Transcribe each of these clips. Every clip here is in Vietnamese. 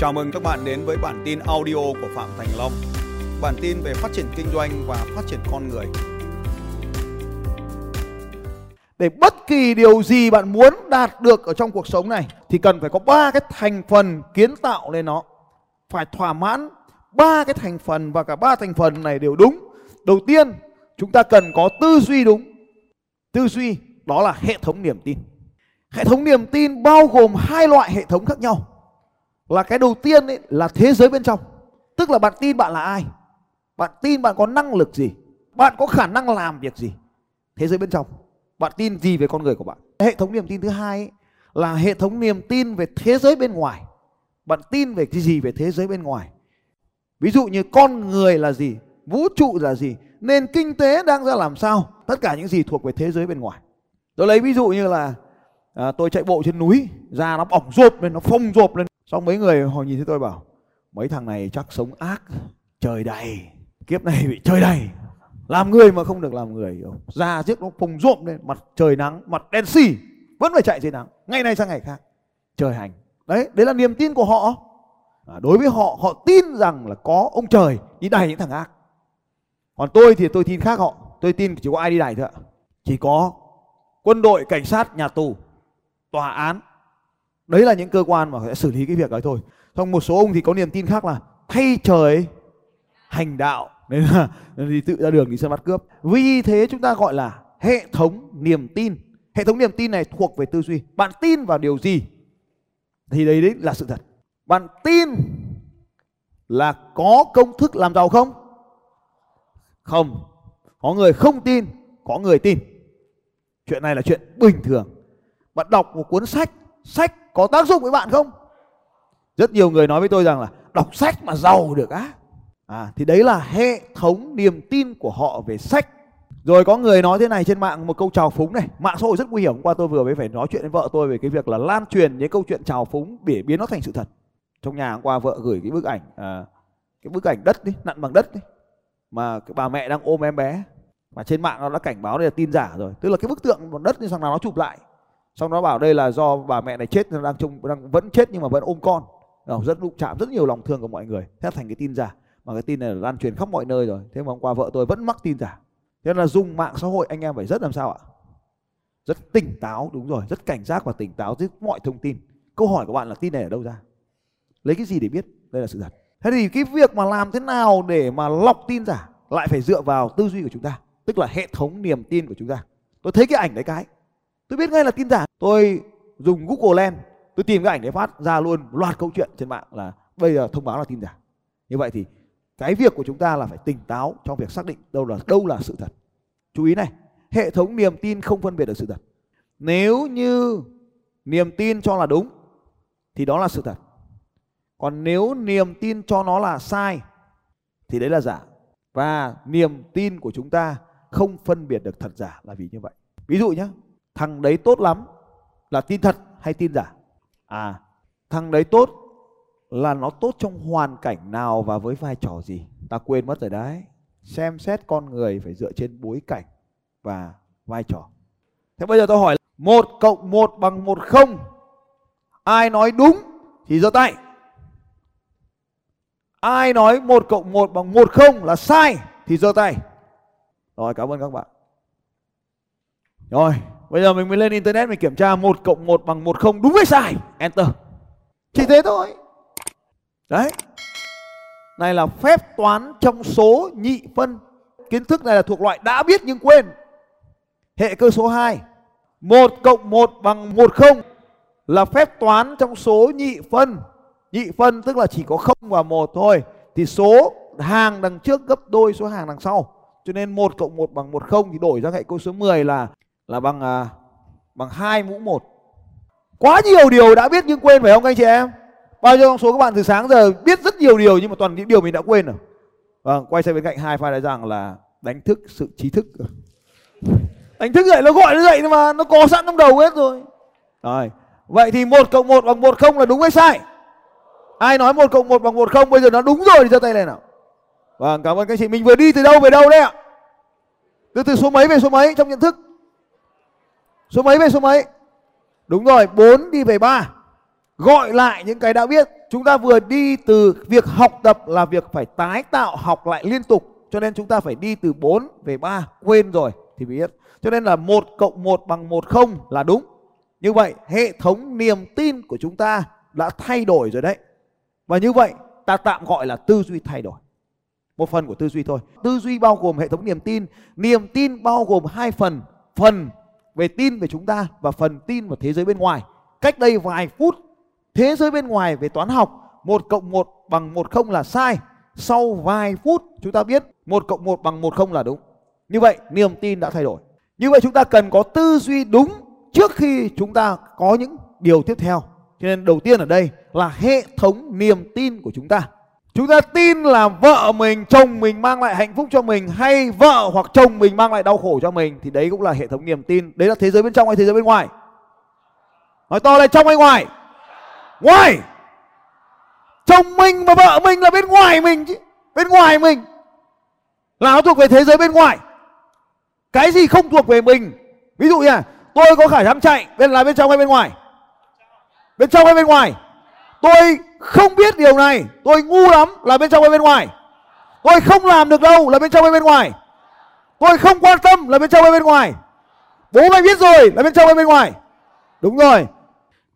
Chào mừng các bạn đến với bản tin audio của Phạm Thành Long. Bản tin về phát triển kinh doanh và phát triển con người. Để bất kỳ điều gì bạn muốn đạt được ở trong cuộc sống này thì cần phải có ba cái thành phần kiến tạo lên nó. Phải thỏa mãn ba cái thành phần và cả ba thành phần này đều đúng. Đầu tiên, chúng ta cần có tư duy đúng. Tư duy đó là hệ thống niềm tin. Hệ thống niềm tin bao gồm hai loại hệ thống khác nhau là cái đầu tiên ấy là thế giới bên trong. Tức là bạn tin bạn là ai? Bạn tin bạn có năng lực gì? Bạn có khả năng làm việc gì? Thế giới bên trong. Bạn tin gì về con người của bạn? Hệ thống niềm tin thứ hai ấy, là hệ thống niềm tin về thế giới bên ngoài. Bạn tin về cái gì về thế giới bên ngoài? Ví dụ như con người là gì? Vũ trụ là gì? Nền kinh tế đang ra làm sao? Tất cả những gì thuộc về thế giới bên ngoài. Tôi lấy ví dụ như là à, tôi chạy bộ trên núi da nó bỏng rộp lên nó phồng rộp lên xong mấy người họ nhìn thấy tôi bảo mấy thằng này chắc sống ác trời đầy. Kiếp này bị trời đầy. Làm người mà không được làm người da trước nó phùng rộm lên mặt trời nắng mặt đen xì vẫn phải chạy dưới nắng. Ngày nay sang ngày khác trời hành. Đấy đấy là niềm tin của họ. À, đối với họ họ tin rằng là có ông trời đi đày những thằng ác. Còn tôi thì tôi tin khác họ. Tôi tin chỉ có ai đi đày thôi ạ. Chỉ có quân đội cảnh sát nhà tù tòa án đấy là những cơ quan mà sẽ xử lý cái việc ấy thôi. Xong một số ông thì có niềm tin khác là thay trời hành đạo. Nên là đi tự ra đường đi săn bắt cướp. Vì thế chúng ta gọi là hệ thống niềm tin. Hệ thống niềm tin này thuộc về tư duy. Bạn tin vào điều gì thì đấy đấy là sự thật. Bạn tin là có công thức làm giàu không? Không. Có người không tin, có người tin. Chuyện này là chuyện bình thường. Bạn đọc một cuốn sách sách có tác dụng với bạn không? Rất nhiều người nói với tôi rằng là đọc sách mà giàu được á. À thì đấy là hệ thống niềm tin của họ về sách. Rồi có người nói thế này trên mạng một câu chào phúng này. Mạng xã hội rất nguy hiểm. Hôm qua tôi vừa mới phải nói chuyện với vợ tôi về cái việc là lan truyền những câu chuyện chào phúng để biến nó thành sự thật. Trong nhà hôm qua vợ gửi cái bức ảnh à, cái bức ảnh đất đi nặn bằng đất đi mà cái bà mẹ đang ôm em bé. Mà trên mạng nó đã cảnh báo đây là tin giả rồi. Tức là cái bức tượng bằng đất đi thằng nào nó chụp lại xong nó bảo đây là do bà mẹ này chết, đang trông, đang vẫn chết nhưng mà vẫn ôm con. Rất đụng chạm, rất nhiều lòng thương của mọi người. Thế thành cái tin giả. Mà cái tin này lan truyền khắp mọi nơi rồi. Thế mà hôm qua vợ tôi vẫn mắc tin giả. Thế là dùng mạng xã hội, anh em phải rất làm sao ạ? Rất tỉnh táo, đúng rồi. Rất cảnh giác và tỉnh táo với mọi thông tin. Câu hỏi của bạn là tin này ở đâu ra? Lấy cái gì để biết? Đây là sự thật. Thế thì cái việc mà làm thế nào để mà lọc tin giả lại phải dựa vào tư duy của chúng ta? Tức là hệ thống niềm tin của chúng ta. Tôi thấy cái ảnh đấy cái tôi biết ngay là tin giả. Tôi dùng google lens, tôi tìm cái ảnh đấy phát ra luôn, loạt câu chuyện trên mạng là bây giờ thông báo là tin giả. Như vậy thì cái việc của chúng ta là phải tỉnh táo trong việc xác định đâu là đâu là sự thật. Chú ý này, hệ thống niềm tin không phân biệt được sự thật. Nếu như niềm tin cho là đúng, thì đó là sự thật. Còn nếu niềm tin cho nó là sai, thì đấy là giả. Và niềm tin của chúng ta không phân biệt được thật giả là vì như vậy. Ví dụ nhé thằng đấy tốt lắm. Là tin thật hay tin giả? À. Thằng đấy tốt là nó tốt trong hoàn cảnh nào và với vai trò gì? Ta quên mất rồi đấy. Xem xét con người phải dựa trên bối cảnh và vai trò. Thế bây giờ tôi hỏi một cộng một bằng một không. Ai nói đúng thì giơ tay. Ai nói một cộng một bằng một không là sai thì giơ tay. Rồi cảm ơn các bạn. Rồi Bây giờ mình mới lên internet, mình kiểm tra 1 cộng 1 bằng 1 không đúng hay sai. Enter. Chỉ thế thôi. Đấy. Này là phép toán trong số nhị phân. Kiến thức này là thuộc loại đã biết nhưng quên. Hệ cơ số 2. 1 cộng 1 bằng 1 không là phép toán trong số nhị phân. Nhị phân tức là chỉ có 0 và 1 thôi. Thì số hàng đằng trước gấp đôi số hàng đằng sau. Cho nên 1 cộng 1 bằng 1 không thì đổi ra hệ cơ số 10 là là bằng à, bằng hai mũ một. Quá nhiều điều đã biết nhưng quên phải không các anh chị em? Bao nhiêu trong số các bạn từ sáng giờ biết rất nhiều điều nhưng mà toàn những điều mình đã quên rồi. Vâng quay sang bên cạnh hai file nói rằng là đánh thức sự trí thức. Đánh thức dậy nó gọi nó dậy mà nó có sẵn trong đầu hết rồi. Rồi vậy thì một cộng một bằng một không là đúng hay sai? Ai nói một cộng một bằng một không bây giờ nó đúng rồi thì giơ tay lên nào. Vâng cảm ơn các chị. Mình vừa đi từ đâu về đâu đấy ạ? Từ từ số mấy về số mấy trong nhận thức. Số mấy về số mấy? Đúng rồi, 4 đi về 3. gọi lại những cái đã biết chúng ta vừa đi từ việc học tập là việc phải tái tạo học lại liên tục. Cho nên chúng ta phải đi từ 4 về 3 quên rồi thì biết. Cho nên là một cộng một bằng một không là đúng. Như vậy hệ thống niềm tin của chúng ta đã thay đổi rồi đấy. Và như vậy ta tạm gọi là tư duy thay đổi. Một phần của tư duy thôi. Tư duy bao gồm hệ thống niềm tin. Niềm tin bao gồm hai phần. Phần về tin về chúng ta và phần tin vào thế giới bên ngoài. Cách đây vài phút, thế giới bên ngoài về toán học, một cộng một bằng một không là sai. Sau vài phút, chúng ta biết một cộng một bằng một không là đúng. Như vậy, niềm tin đã thay đổi. Như vậy, chúng ta cần có tư duy đúng trước khi chúng ta có những điều tiếp theo. Cho nên đầu tiên ở đây là hệ thống niềm tin của chúng ta chúng ta tin là vợ mình, chồng mình mang lại hạnh phúc cho mình hay vợ hoặc chồng mình mang lại đau khổ cho mình thì đấy cũng là hệ thống niềm tin. Đấy là thế giới bên trong hay thế giới bên ngoài? Nói to lên, trong hay ngoài? Ngoài! Chồng mình và vợ mình là bên ngoài mình chứ, bên ngoài mình. Là nó thuộc về thế giới bên ngoài. Cái gì không thuộc về mình? Ví dụ như tôi có khả năng chạy bên là bên trong hay bên ngoài? Bên trong hay bên ngoài? Tôi không biết điều này. Tôi ngu lắm là bên trong hay bên ngoài. Tôi không làm được đâu là bên trong hay bên ngoài. Tôi không quan tâm là bên trong hay bên ngoài. Bố mày biết rồi là bên trong hay bên ngoài. Đúng rồi.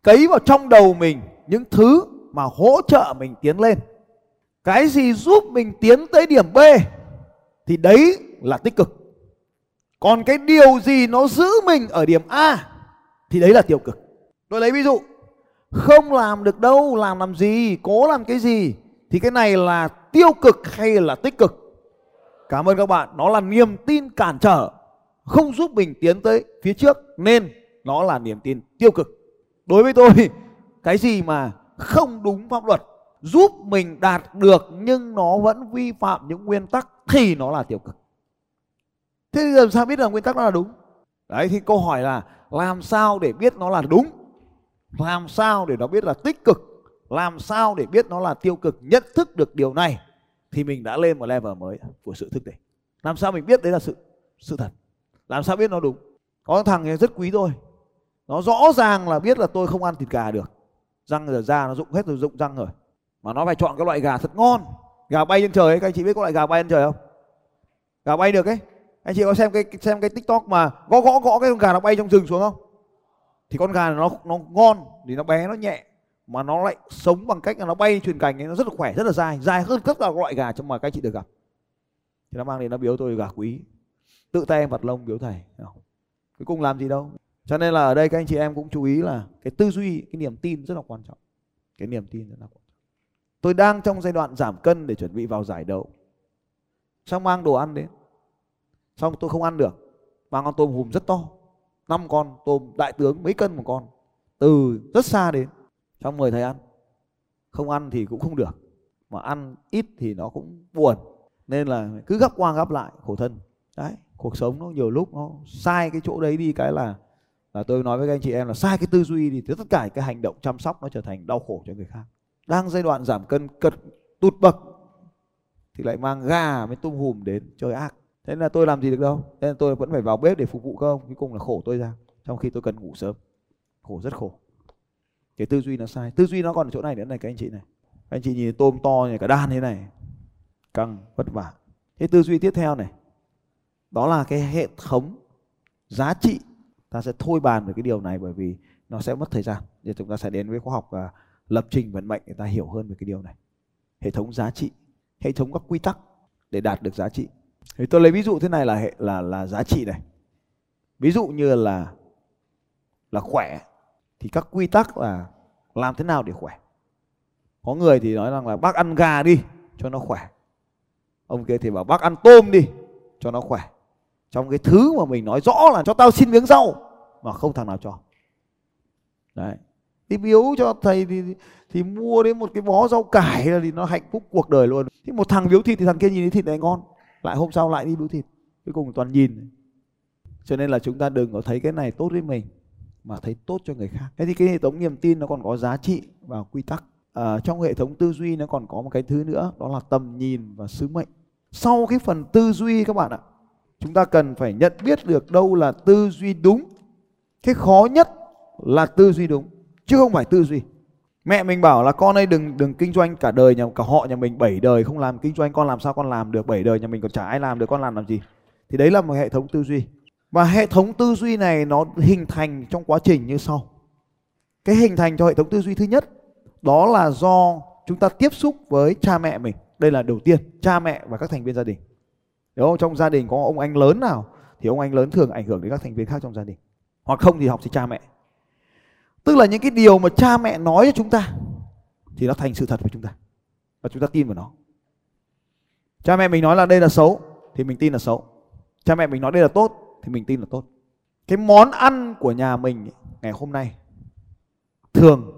Cấy vào trong đầu mình những thứ mà hỗ trợ mình tiến lên. Cái gì giúp mình tiến tới điểm b thì đấy là tích cực. Còn cái điều gì nó giữ mình ở điểm a thì đấy là tiêu cực. Tôi lấy ví dụ không làm được đâu, làm làm gì, cố làm cái gì. Thì cái này là tiêu cực hay là tích cực? Cảm ơn các bạn. Nó là niềm tin cản trở, không giúp mình tiến tới phía trước. Nên nó là niềm tin tiêu cực. Đối với tôi, cái gì mà không đúng pháp luật, giúp mình đạt được nhưng nó vẫn vi phạm những nguyên tắc thì nó là tiêu cực. Thế thì làm sao biết là nguyên tắc nó là đúng? Đấy, thì câu hỏi là làm sao để biết nó là đúng? Làm sao để nó biết là tích cực? Làm sao để biết nó là tiêu cực? Nhận thức được điều này thì mình đã lên một level mới của sự thức tỉnh. Làm sao mình biết đấy là sự sự thật? Làm sao biết nó đúng? Có thằng rất quý tôi. Nó rõ ràng là biết là tôi không ăn thịt gà được. Răng giờ ra nó rụng hết rồi, rụng răng rồi. Mà nó phải chọn cái loại gà thật ngon. Gà bay trên trời ấy, các anh chị biết có loại gà bay trên trời không? Gà bay được ấy. Anh chị có xem cái xem cái tiktok mà gõ gõ gõ cái con gà nó bay trong rừng xuống không? Thì con gà nó nó ngon thì nó bé, nó nhẹ, mà nó lại sống bằng cách là nó bay truyền cành ấy, nó rất là khỏe, rất là dài dài hơn tất cả các loại gà trong mà các anh chị được gặp. Thì nó mang đến nó biếu tôi gà quý, tự tay em vặt lông biếu thầy. Cuối cùng làm gì đâu. Cho nên là ở đây các anh chị em cũng chú ý là cái tư duy, cái niềm tin rất là quan trọng. Cái niềm tin rất là quan trọng. Tôi đang trong giai đoạn giảm cân để chuẩn bị vào giải đấu. Xong mang đồ ăn đến. Xong tôi không ăn được. Mang con tôm hùm rất to năm con tôm đại tướng mấy cân một con, từ rất xa đến xong mời thầy ăn. Không ăn thì cũng không được, mà ăn ít thì nó cũng buồn. Nên là cứ gấp qua gấp lại, khổ thân. Đấy, cuộc sống nó nhiều lúc nó sai cái chỗ đấy đi, cái là là tôi nói với các anh chị em là sai cái tư duy thì tất cả cái hành động chăm sóc nó trở thành đau khổ cho người khác. Đang giai đoạn giảm cân cật tụt bậc thì lại mang gà với tôm hùm đến chơi ác thế là tôi làm gì được đâu. Thế là tôi vẫn phải vào bếp để phục vụ các ông. Cuối cùng là khổ tôi ra, trong khi tôi cần ngủ sớm. Khổ, rất khổ. Cái tư duy nó sai. Tư duy nó còn ở chỗ này nữa. Này, các anh chị này. Anh chị nhìn tôm to như cả đan thế này. Căng, vất vả. Cái tư duy tiếp theo này. Đó là cái hệ thống giá trị. Ta sẽ thôi bàn về cái điều này bởi vì nó sẽ mất thời gian. Giờ chúng ta sẽ đến với khoa học và lập trình vận mệnh để ta hiểu hơn về cái điều này. Hệ thống giá trị, hệ thống các quy tắc để đạt được giá trị thì tôi lấy ví dụ thế này là hệ là là giá trị này. Ví dụ như là là khỏe thì các quy tắc là làm thế nào để khỏe? Có người thì nói rằng là bác ăn gà đi cho nó khỏe. Ông kia thì bảo bác ăn tôm đi cho nó khỏe. Trong cái thứ mà mình nói rõ là cho tao xin miếng rau mà không thằng nào cho. Đấy. Đi biếu cho thầy thì, thì thì mua đến một cái bó rau cải là thì nó hạnh phúc cuộc đời luôn. Thì một thằng biếu thịt thì thằng kia nhìn thấy thịt này ngon lại hôm sau lại đi biếu thịt. Cuối cùng toàn nhìn. Cho nên là chúng ta đừng có thấy cái này tốt với mình mà thấy tốt cho người khác. Thế thì cái hệ thống niềm tin nó còn có giá trị và quy tắc. À, trong hệ thống tư duy nó còn có một cái thứ nữa đó là tầm nhìn và sứ mệnh. Sau cái phần tư duy các bạn ạ chúng ta cần phải nhận biết được đâu là tư duy đúng. Cái khó nhất là tư duy đúng chứ không phải tư duy. Mẹ mình bảo là con ơi đừng đừng kinh doanh cả đời nhà cả họ nhà mình bảy đời không làm kinh doanh con làm sao con làm được bảy đời nhà mình còn chả ai làm được con làm làm gì. Thì đấy là một hệ thống tư duy. Và hệ thống tư duy này nó hình thành trong quá trình như sau. Cái hình thành cho hệ thống tư duy thứ nhất đó là do chúng ta tiếp xúc với cha mẹ mình. Đây là đầu tiên, cha mẹ và các thành viên gia đình. Đúng không? Trong gia đình có ông anh lớn nào thì ông anh lớn thường ảnh hưởng đến các thành viên khác trong gia đình. Hoặc không thì học từ cha mẹ. Tức là những cái điều mà cha mẹ nói cho chúng ta, thì nó thành sự thật với chúng ta. Và chúng ta tin vào nó. Cha mẹ mình nói là đây là xấu, thì mình tin là xấu. Cha mẹ mình nói đây là tốt, thì mình tin là tốt. Cái món ăn của nhà mình ngày hôm nay thường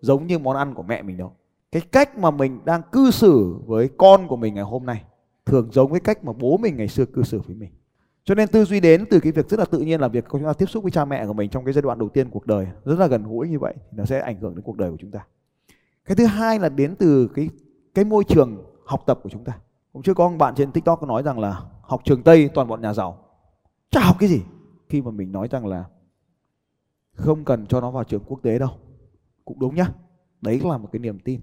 giống như món ăn của mẹ mình đâu. Cái cách mà mình đang cư xử với con của mình ngày hôm nay thường giống với cách mà bố mình ngày xưa cư xử với mình. Cho nên tư duy đến từ cái việc rất là tự nhiên là việc chúng ta tiếp xúc với cha mẹ của mình trong cái giai đoạn đầu tiên cuộc đời rất là gần gũi như vậy nó sẽ ảnh hưởng đến cuộc đời của chúng ta. Cái thứ hai là đến từ cái cái môi trường học tập của chúng ta. Hôm trước có một bạn trên TikTok có nói rằng là học trường Tây toàn bọn nhà giàu. Chả học cái gì. Khi mà mình nói rằng là không cần cho nó vào trường quốc tế đâu. Cũng đúng nhá. Đấy là một cái niềm tin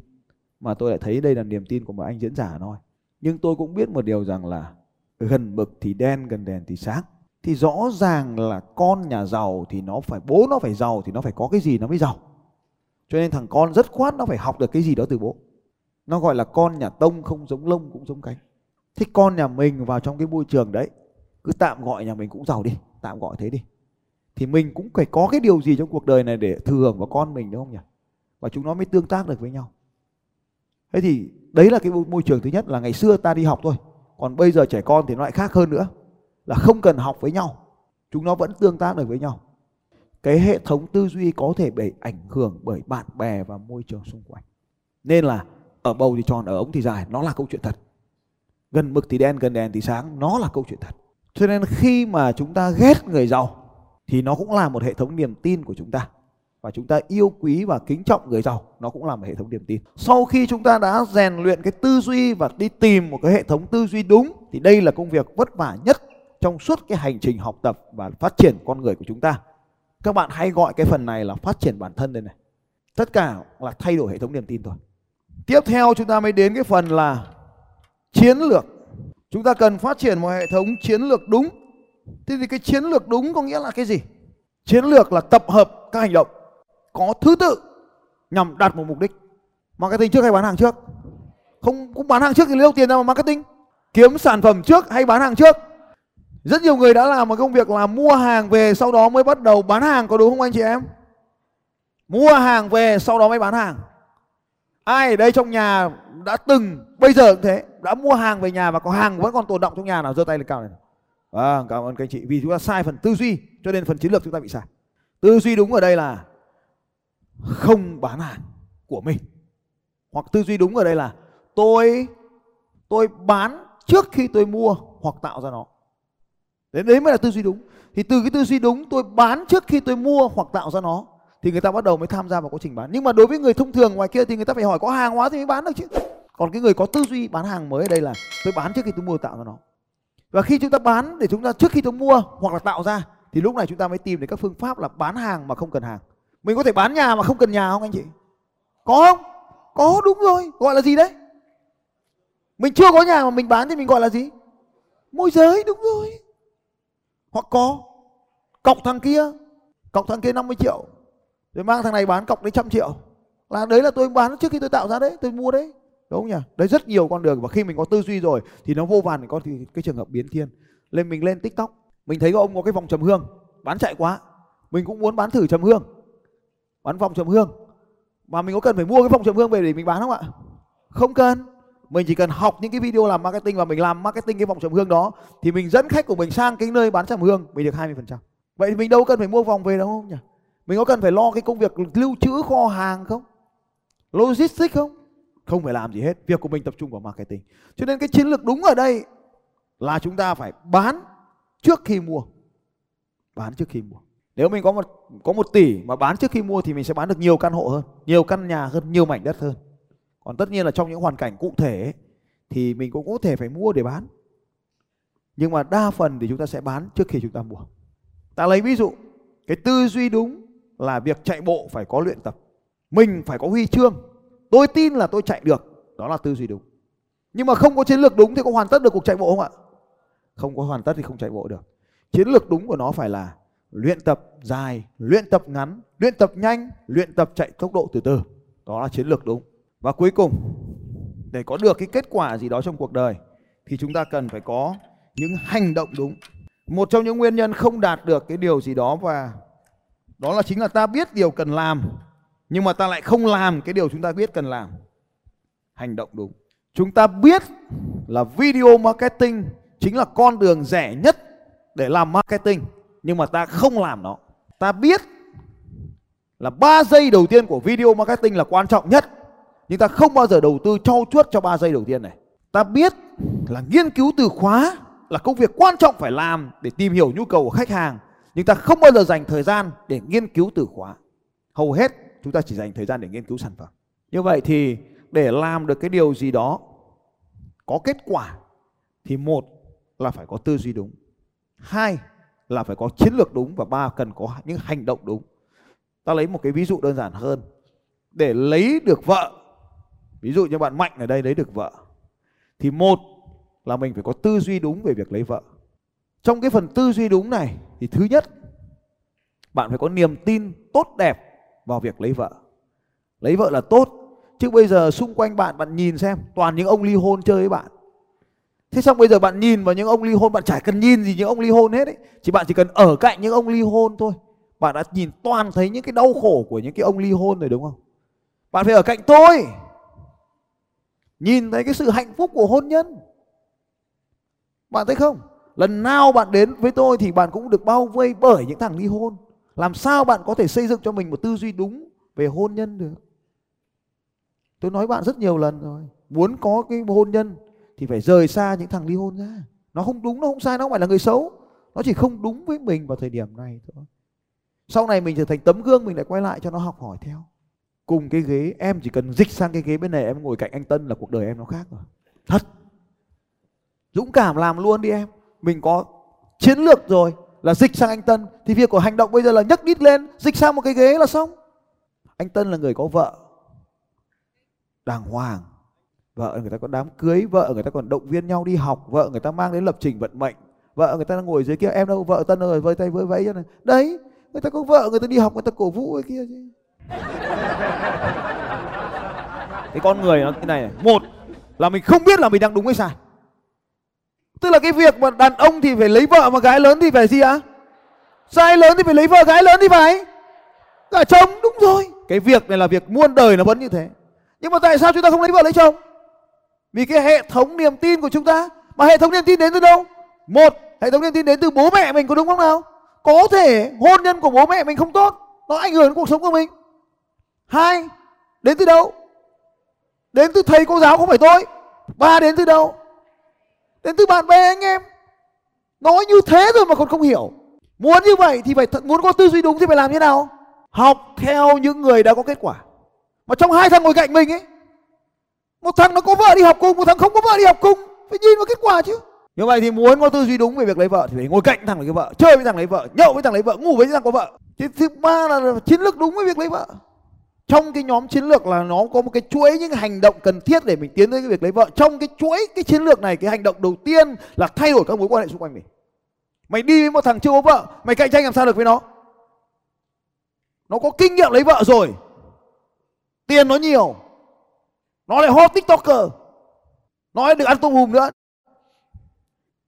mà tôi lại thấy đây là niềm tin của một anh diễn giả thôi. Nhưng tôi cũng biết một điều rằng là gần mực thì đen, gần đèn thì sáng. Thì rõ ràng là con nhà giàu thì nó phải, bố nó phải giàu thì nó phải có cái gì nó mới giàu. Cho nên thằng con rất khoát nó phải học được cái gì đó từ bố. Nó gọi là con nhà tông không giống lông cũng giống cánh. Thế con nhà mình vào trong cái môi trường đấy, cứ tạm gọi nhà mình cũng giàu đi, tạm gọi thế đi. Thì mình cũng phải có cái điều gì trong cuộc đời này để thừa hưởng vào con mình, đúng không nhỉ? Và chúng nó mới tương tác được với nhau. Thế thì đấy là cái môi trường thứ nhất là ngày xưa ta đi học thôi còn bây giờ trẻ con thì nó lại khác hơn nữa, là không cần học với nhau. Chúng nó vẫn tương tác được với nhau. Cái hệ thống tư duy có thể bị ảnh hưởng bởi bạn bè và môi trường xung quanh. Nên là ở bầu thì tròn, ở ống thì dài, nó là câu chuyện thật. Gần mực thì đen, gần đèn thì sáng, nó là câu chuyện thật. Cho nên khi mà chúng ta ghét người giàu, thì nó cũng là một hệ thống niềm tin của chúng ta và chúng ta yêu quý và kính trọng người giàu. Nó cũng là một hệ thống niềm tin. Sau khi chúng ta đã rèn luyện cái tư duy và đi tìm một cái hệ thống tư duy đúng, thì đây là công việc vất vả nhất trong suốt cái hành trình học tập và phát triển con người của chúng ta. Các bạn hay gọi cái phần này là phát triển bản thân đây này. Tất cả là thay đổi hệ thống niềm tin thôi. Tiếp theo chúng ta mới đến cái phần là chiến lược. Chúng ta cần phát triển một hệ thống chiến lược đúng. Thế thì cái chiến lược đúng có nghĩa là cái gì? Chiến lược là tập hợp các hành động có thứ tự nhằm đạt một mục đích. Marketing trước hay bán hàng trước? Không, cũng bán hàng trước thì lấy đâu tiền ra mà marketing. Kiếm sản phẩm trước hay bán hàng trước? Rất nhiều người đã làm một công việc là mua hàng về sau đó mới bắt đầu bán hàng, có đúng không anh chị em? Mua hàng về sau đó mới bán hàng. Ai ở đây trong nhà đã từng, bây giờ cũng thế, đã mua hàng về nhà và có hàng vẫn còn tồn động trong nhà nào, giơ tay lên cao này vâng cảm ơn các anh chị. Vì chúng ta sai phần tư duy cho nên phần chiến lược chúng ta bị sai. Tư duy đúng ở đây là không bán hàng của mình. Hoặc tư duy đúng ở đây là tôi tôi bán trước khi tôi mua hoặc tạo ra nó. Đến đấy mới là tư duy đúng. Thì từ cái tư duy đúng tôi bán trước khi tôi mua hoặc tạo ra nó, thì người ta bắt đầu mới tham gia vào quá trình bán. Nhưng mà đối với người thông thường ngoài kia thì người ta phải hỏi có hàng hóa thì mới bán được chứ. Còn cái người có tư duy bán hàng mới ở đây là tôi bán trước khi tôi mua tạo ra nó. Và khi chúng ta bán để chúng ta trước khi tôi mua hoặc là tạo ra, thì lúc này chúng ta mới tìm đến các phương pháp là bán hàng mà không cần hàng mình có thể bán nhà mà không cần nhà không anh chị? Có không? Có, đúng rồi. Gọi là gì đấy? Mình chưa có nhà mà mình bán thì mình gọi là gì? Môi giới, đúng rồi. Hoặc có. Cọc thằng kia. Cọc thằng kia 50 triệu. Rồi mang thằng này bán cọc đến trăm triệu. Là đấy là tôi bán trước khi tôi tạo ra đấy, tôi mua đấy. Đúng không nhỉ? Đấy rất nhiều con đường và khi mình có tư duy rồi thì nó vô vàn có thì cái trường hợp biến thiên. Lên mình lên tiktok. Mình thấy có ông có cái vòng trầm hương. Bán chạy quá. Mình cũng muốn bán thử trầm hương bán vòng trầm hương. Mà mình có cần phải mua cái vòng trầm hương về để mình bán không ạ? Không cần. Mình chỉ cần học những cái video làm marketing và mình làm marketing cái vòng trầm hương đó, thì mình dẫn khách của mình sang cái nơi bán trầm hương, mình được 20% vậy thì mình đâu cần phải mua vòng về đâu không nhỉ? Mình có cần phải lo cái công việc lưu trữ kho hàng không? Logistics không? Không phải làm gì hết, việc của mình tập trung vào marketing. Cho nên cái chiến lược đúng ở đây là chúng ta phải bán trước khi mua. Bán trước khi mua nếu mình có một có một tỷ mà bán trước khi mua thì mình sẽ bán được nhiều căn hộ hơn, nhiều căn nhà hơn, nhiều mảnh đất hơn. Còn tất nhiên là trong những hoàn cảnh cụ thể thì mình cũng có thể phải mua để bán. Nhưng mà đa phần thì chúng ta sẽ bán trước khi chúng ta mua. Ta lấy ví dụ, cái tư duy đúng là việc chạy bộ phải có luyện tập. Mình phải có huy chương. Tôi tin là tôi chạy được. Đó là tư duy đúng. Nhưng mà không có chiến lược đúng thì có hoàn tất được cuộc chạy bộ không ạ? Không có hoàn tất thì không chạy bộ được. Chiến lược đúng của nó phải là luyện tập dài, luyện tập ngắn, luyện tập nhanh, luyện tập chạy tốc độ từ từ. Đó là chiến lược đúng. Và cuối cùng, để có được cái kết quả gì đó trong cuộc đời, thì chúng ta cần phải có những hành động đúng. Một trong những nguyên nhân không đạt được cái điều gì đó và đó là chính là ta biết điều cần làm, nhưng mà ta lại không làm cái điều chúng ta biết cần làm. Hành động đúng. Chúng ta biết là video marketing chính là con đường rẻ nhất để làm marketing nhưng mà ta không làm nó. Ta biết là 3 giây đầu tiên của video marketing là quan trọng nhất. Nhưng ta không bao giờ đầu tư trau chuốt cho 3 giây đầu tiên này. Ta biết là nghiên cứu từ khóa là công việc quan trọng phải làm để tìm hiểu nhu cầu của khách hàng. Nhưng ta không bao giờ dành thời gian để nghiên cứu từ khóa. Hầu hết, chúng ta chỉ dành thời gian để nghiên cứu sản phẩm. Như vậy thì để làm được cái điều gì đó có kết quả thì một là phải có tư duy đúng. Hai là phải có chiến lược đúng và ba cần có những hành động đúng. Ta lấy một cái ví dụ đơn giản hơn. Để lấy được vợ, ví dụ như bạn mạnh ở đây lấy được vợ, thì một là mình phải có tư duy đúng về việc lấy vợ. Trong cái phần tư duy đúng này, thì thứ nhất, bạn phải có niềm tin tốt đẹp vào việc lấy vợ. Lấy vợ là tốt, chứ bây giờ xung quanh bạn bạn nhìn xem, toàn những ông ly hôn chơi với bạn thế xong bây giờ bạn nhìn vào những ông ly hôn, bạn chả cần nhìn gì những ông ly hôn hết ấy. Chỉ bạn chỉ cần ở cạnh những ông ly hôn thôi. Bạn đã nhìn toàn thấy những cái đau khổ của những cái ông ly hôn rồi đúng không? Bạn phải ở cạnh tôi. Nhìn thấy cái sự hạnh phúc của hôn nhân. Bạn thấy không? Lần nào bạn đến với tôi thì bạn cũng được bao vây bởi những thằng ly hôn. Làm sao bạn có thể xây dựng cho mình một tư duy đúng về hôn nhân được? Tôi nói bạn rất nhiều lần rồi. Muốn có cái hôn nhân thì phải rời xa những thằng ly hôn ra. Nó không đúng, nó không sai, nó không phải là người xấu. Nó chỉ không đúng với mình vào thời điểm này thôi. Sau này mình trở thành tấm gương, mình lại quay lại cho nó học hỏi theo. Cùng cái ghế, em chỉ cần dịch sang cái ghế bên này, em ngồi cạnh anh Tân là cuộc đời em nó khác rồi. Thật. Dũng cảm làm luôn đi em. Mình có chiến lược rồi là dịch sang anh Tân. Thì việc của hành động bây giờ là nhấc đít lên, dịch sang một cái ghế là xong. Anh Tân là người có vợ. Đàng hoàng vợ người ta có đám cưới, vợ người ta còn động viên nhau đi học, vợ người ta mang đến lập trình vận mệnh. Vợ người ta đang ngồi dưới kia, em đâu, vợ tân rồi vơi tay vơi vẫy cho này. Đấy, người ta có vợ người ta đi học, người ta cổ vũ cái kia chứ. Cái con người nó thế này một là mình không biết là mình đang đúng hay sai. Tức là cái việc mà đàn ông thì phải lấy vợ mà gái lớn thì phải gì ạ? À? trai lớn thì phải lấy vợ, gái lớn thì phải? Cả chồng, đúng rồi. Cái việc này là việc muôn đời nó vẫn như thế. Nhưng mà tại sao chúng ta không lấy vợ lấy chồng? Vì cái hệ thống niềm tin của chúng ta, mà hệ thống niềm tin đến từ đâu? Một, hệ thống niềm tin đến từ bố mẹ mình có đúng không nào? Có thể hôn nhân của bố mẹ mình không tốt, nó ảnh hưởng đến cuộc sống của mình. Hai, đến từ đâu? Đến từ thầy cô giáo không phải tôi. Ba, đến từ đâu? Đến từ bạn bè anh em. Nói như thế rồi mà còn không hiểu. Muốn như vậy thì phải muốn có tư duy đúng thì phải làm như nào? Học theo những người đã có kết quả. Mà trong hai thằng ngồi cạnh mình ấy một thằng nó có vợ đi học cùng, một thằng không có vợ đi học cùng. Phải nhìn vào kết quả chứ. Như vậy thì muốn có tư duy đúng về việc lấy vợ thì phải ngồi cạnh thằng lấy vợ, chơi với thằng lấy vợ, nhậu với thằng lấy vợ, ngủ với thằng có vợ. Thì thứ ba là chiến lược đúng với việc lấy vợ. Trong cái nhóm chiến lược là nó có một cái chuỗi những hành động cần thiết để mình tiến tới cái việc lấy vợ. Trong cái chuỗi cái chiến lược này, cái hành động đầu tiên là thay đổi các mối quan hệ xung quanh mình. Mày đi với một thằng chưa có vợ, mày cạnh tranh làm sao được với nó? Nó có kinh nghiệm lấy vợ rồi. Tiền nó nhiều nó lại hot tiktoker. Nó lại được ăn tôm hùm nữa.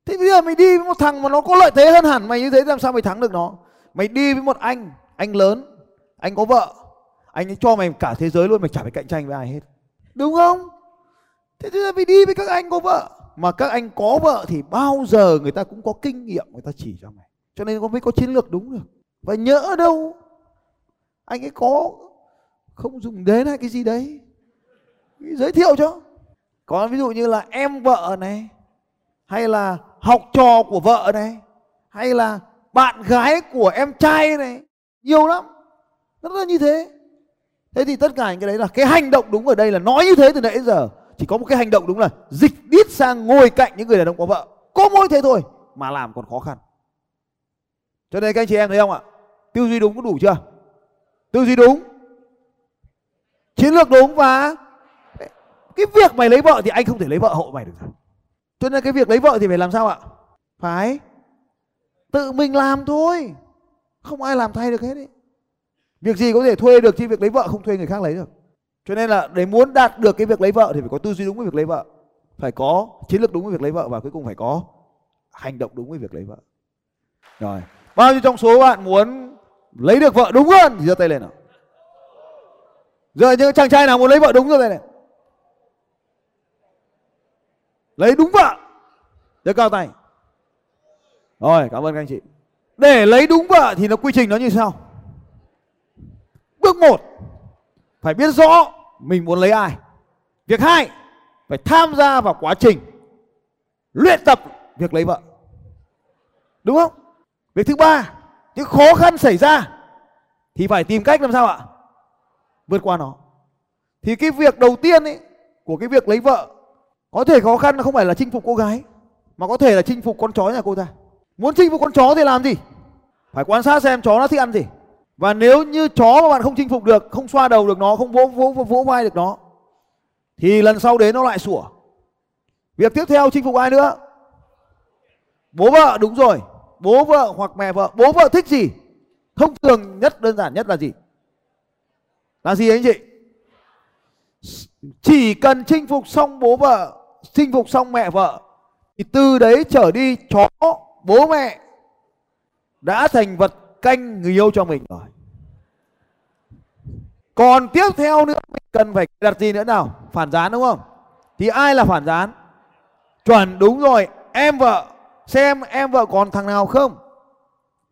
Thế bây giờ mày đi với một thằng mà nó có lợi thế hơn hẳn mày như thế làm sao mày thắng được nó? Mày đi với một anh anh lớn, anh có vợ, anh ấy cho mày cả thế giới luôn, mày chả phải cạnh tranh với ai hết. Đúng không? Thế bây giờ mày đi với các anh có vợ, mà các anh có vợ thì bao giờ người ta cũng có kinh nghiệm người ta chỉ cho mày. Cho nên có mới có chiến lược đúng được. Và nhỡ đâu, anh ấy có không dùng đến hay cái gì đấy giới thiệu cho. Còn ví dụ như là em vợ này, hay là học trò của vợ này, hay là bạn gái của em trai này, nhiều lắm. Rất là như thế. Thế thì tất cả những cái đấy là cái hành động đúng ở đây là nói như thế từ nãy giờ. Chỉ có một cái hành động đúng là dịch đít sang ngồi cạnh những người đàn ông có vợ. Có mỗi thế thôi, mà làm còn khó khăn. Cho nên các anh chị em thấy không ạ? Tư duy đúng có đủ chưa? Tư duy đúng. Chiến lược đúng và cái việc mày lấy vợ thì anh không thể lấy vợ hộ mày được rồi. Cho nên cái việc lấy vợ thì phải làm sao ạ? Phải tự mình làm thôi. Không ai làm thay được hết ấy. Việc gì có thể thuê được chứ việc lấy vợ không thuê người khác lấy được. Cho nên là để muốn đạt được cái việc lấy vợ thì phải có tư duy đúng với việc lấy vợ. Phải có chiến lược đúng với việc lấy vợ và cuối cùng phải có hành động đúng với việc lấy vợ. Rồi. Bao nhiêu trong số bạn muốn lấy được vợ đúng hơn thì giơ tay lên nào. Giờ những chàng trai nào muốn lấy vợ đúng rồi này lấy đúng vợ. Giơ cao tay. Rồi, cảm ơn các anh chị. Để lấy đúng vợ thì nó quy trình nó như sau. Bước một, phải biết rõ mình muốn lấy ai. Việc hai, phải tham gia vào quá trình luyện tập việc lấy vợ. Đúng không? Việc thứ ba, những khó khăn xảy ra thì phải tìm cách làm sao ạ? Vượt qua nó. Thì cái việc đầu tiên ấy của cái việc lấy vợ có thể khó khăn không phải là chinh phục cô gái mà có thể là chinh phục con chó nhà cô ta. Muốn chinh phục con chó thì làm gì? Phải quan sát xem chó nó thích ăn gì. Và nếu như chó mà bạn không chinh phục được không xoa đầu được nó không vỗ vỗ vỗ, vỗ vai được nó thì lần sau đến nó lại sủa. Việc tiếp theo chinh phục ai nữa? Bố vợ đúng rồi. Bố vợ hoặc mẹ vợ. Bố vợ thích gì? Thông thường nhất đơn giản nhất là gì? Là gì anh chị? Chỉ cần chinh phục xong bố vợ chinh phục xong mẹ vợ, thì từ đấy trở đi chó, bố mẹ đã thành vật canh người yêu cho mình rồi. Còn tiếp theo nữa, mình cần phải đặt gì nữa nào? Phản gián đúng không? Thì ai là phản gián? Chuẩn, đúng rồi. Em vợ, xem em vợ còn thằng nào không?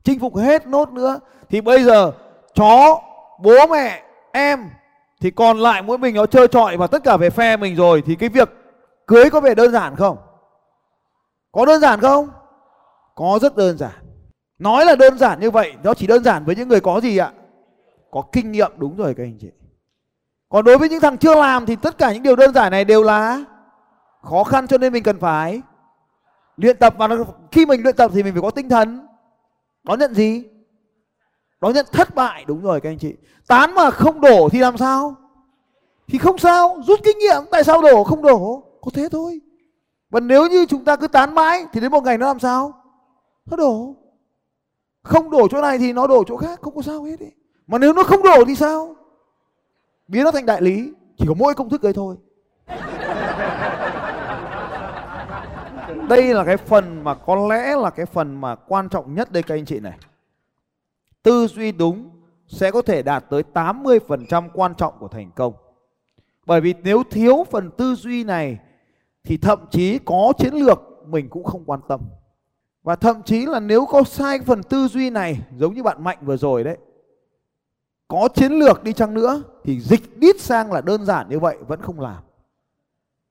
Chinh phục hết nốt nữa. Thì bây giờ chó, bố mẹ, em thì còn lại mỗi mình nó chơi trọi và tất cả về phe mình rồi. Thì cái việc cưới có vẻ đơn giản không? Có đơn giản không? Có rất đơn giản. Nói là đơn giản như vậy, nó chỉ đơn giản với những người có gì ạ? Có kinh nghiệm, đúng rồi các anh chị. Còn đối với những thằng chưa làm thì tất cả những điều đơn giản này đều là khó khăn cho nên mình cần phải luyện tập. Và khi mình luyện tập thì mình phải có tinh thần. Đón nhận gì? Đón nhận thất bại, đúng rồi các anh chị. Tán mà không đổ thì làm sao? Thì không sao, rút kinh nghiệm, tại sao đổ, không đổ? Có thế thôi. Và nếu như chúng ta cứ tán mãi, thì đến một ngày nó làm sao? Nó đổ. Không đổ chỗ này thì nó đổ chỗ khác, không có sao hết ấy. mà nếu nó không đổ thì sao? Biến nó thành đại lý, chỉ có mỗi công thức ấy thôi. Đây là cái phần mà có lẽ là cái phần mà quan trọng nhất đây các anh chị này. Tư duy đúng sẽ có thể đạt tới 80% quan trọng của thành công. Bởi vì nếu thiếu phần tư duy này thì thậm chí có chiến lược mình cũng không quan tâm. Và thậm chí là nếu có sai phần tư duy này, giống như bạn mạnh vừa rồi đấy, có chiến lược đi chăng nữa, thì dịch đít sang là đơn giản như vậy, vẫn không làm.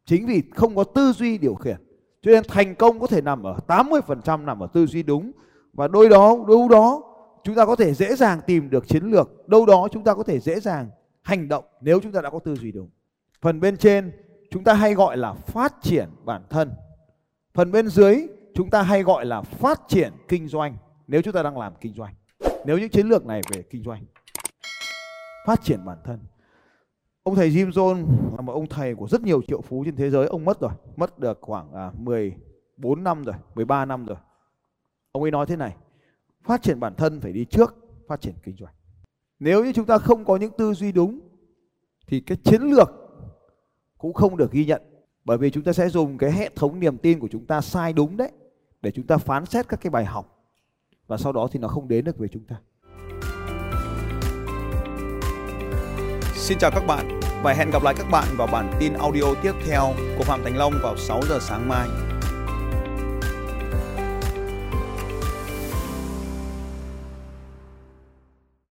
Chính vì không có tư duy điều khiển, cho nên thành công có thể nằm ở 80% nằm ở tư duy đúng. Và đôi đó, đâu đó chúng ta có thể dễ dàng tìm được chiến lược, đâu đó chúng ta có thể dễ dàng hành động nếu chúng ta đã có tư duy đúng. Phần bên trên chúng ta hay gọi là phát triển bản thân. Phần bên dưới chúng ta hay gọi là phát triển kinh doanh. Nếu chúng ta đang làm kinh doanh nếu những chiến lược này về kinh doanh phát triển bản thân. Ông thầy Jim Jones là một ông thầy của rất nhiều triệu phú trên thế giới. Ông mất rồi mất được khoảng à, 14 năm rồi 13 năm rồi. Ông ấy nói thế này phát triển bản thân phải đi trước phát triển kinh doanh. Nếu như chúng ta không có những tư duy đúng thì cái chiến lược cũng không được ghi nhận bởi vì chúng ta sẽ dùng cái hệ thống niềm tin của chúng ta sai đúng đấy, để chúng ta phán xét các cái bài học và sau đó thì nó không đến được với chúng ta. Xin chào các bạn và hẹn gặp lại các bạn vào bản tin audio tiếp theo của Phạm Thành Long vào 6 giờ sáng mai.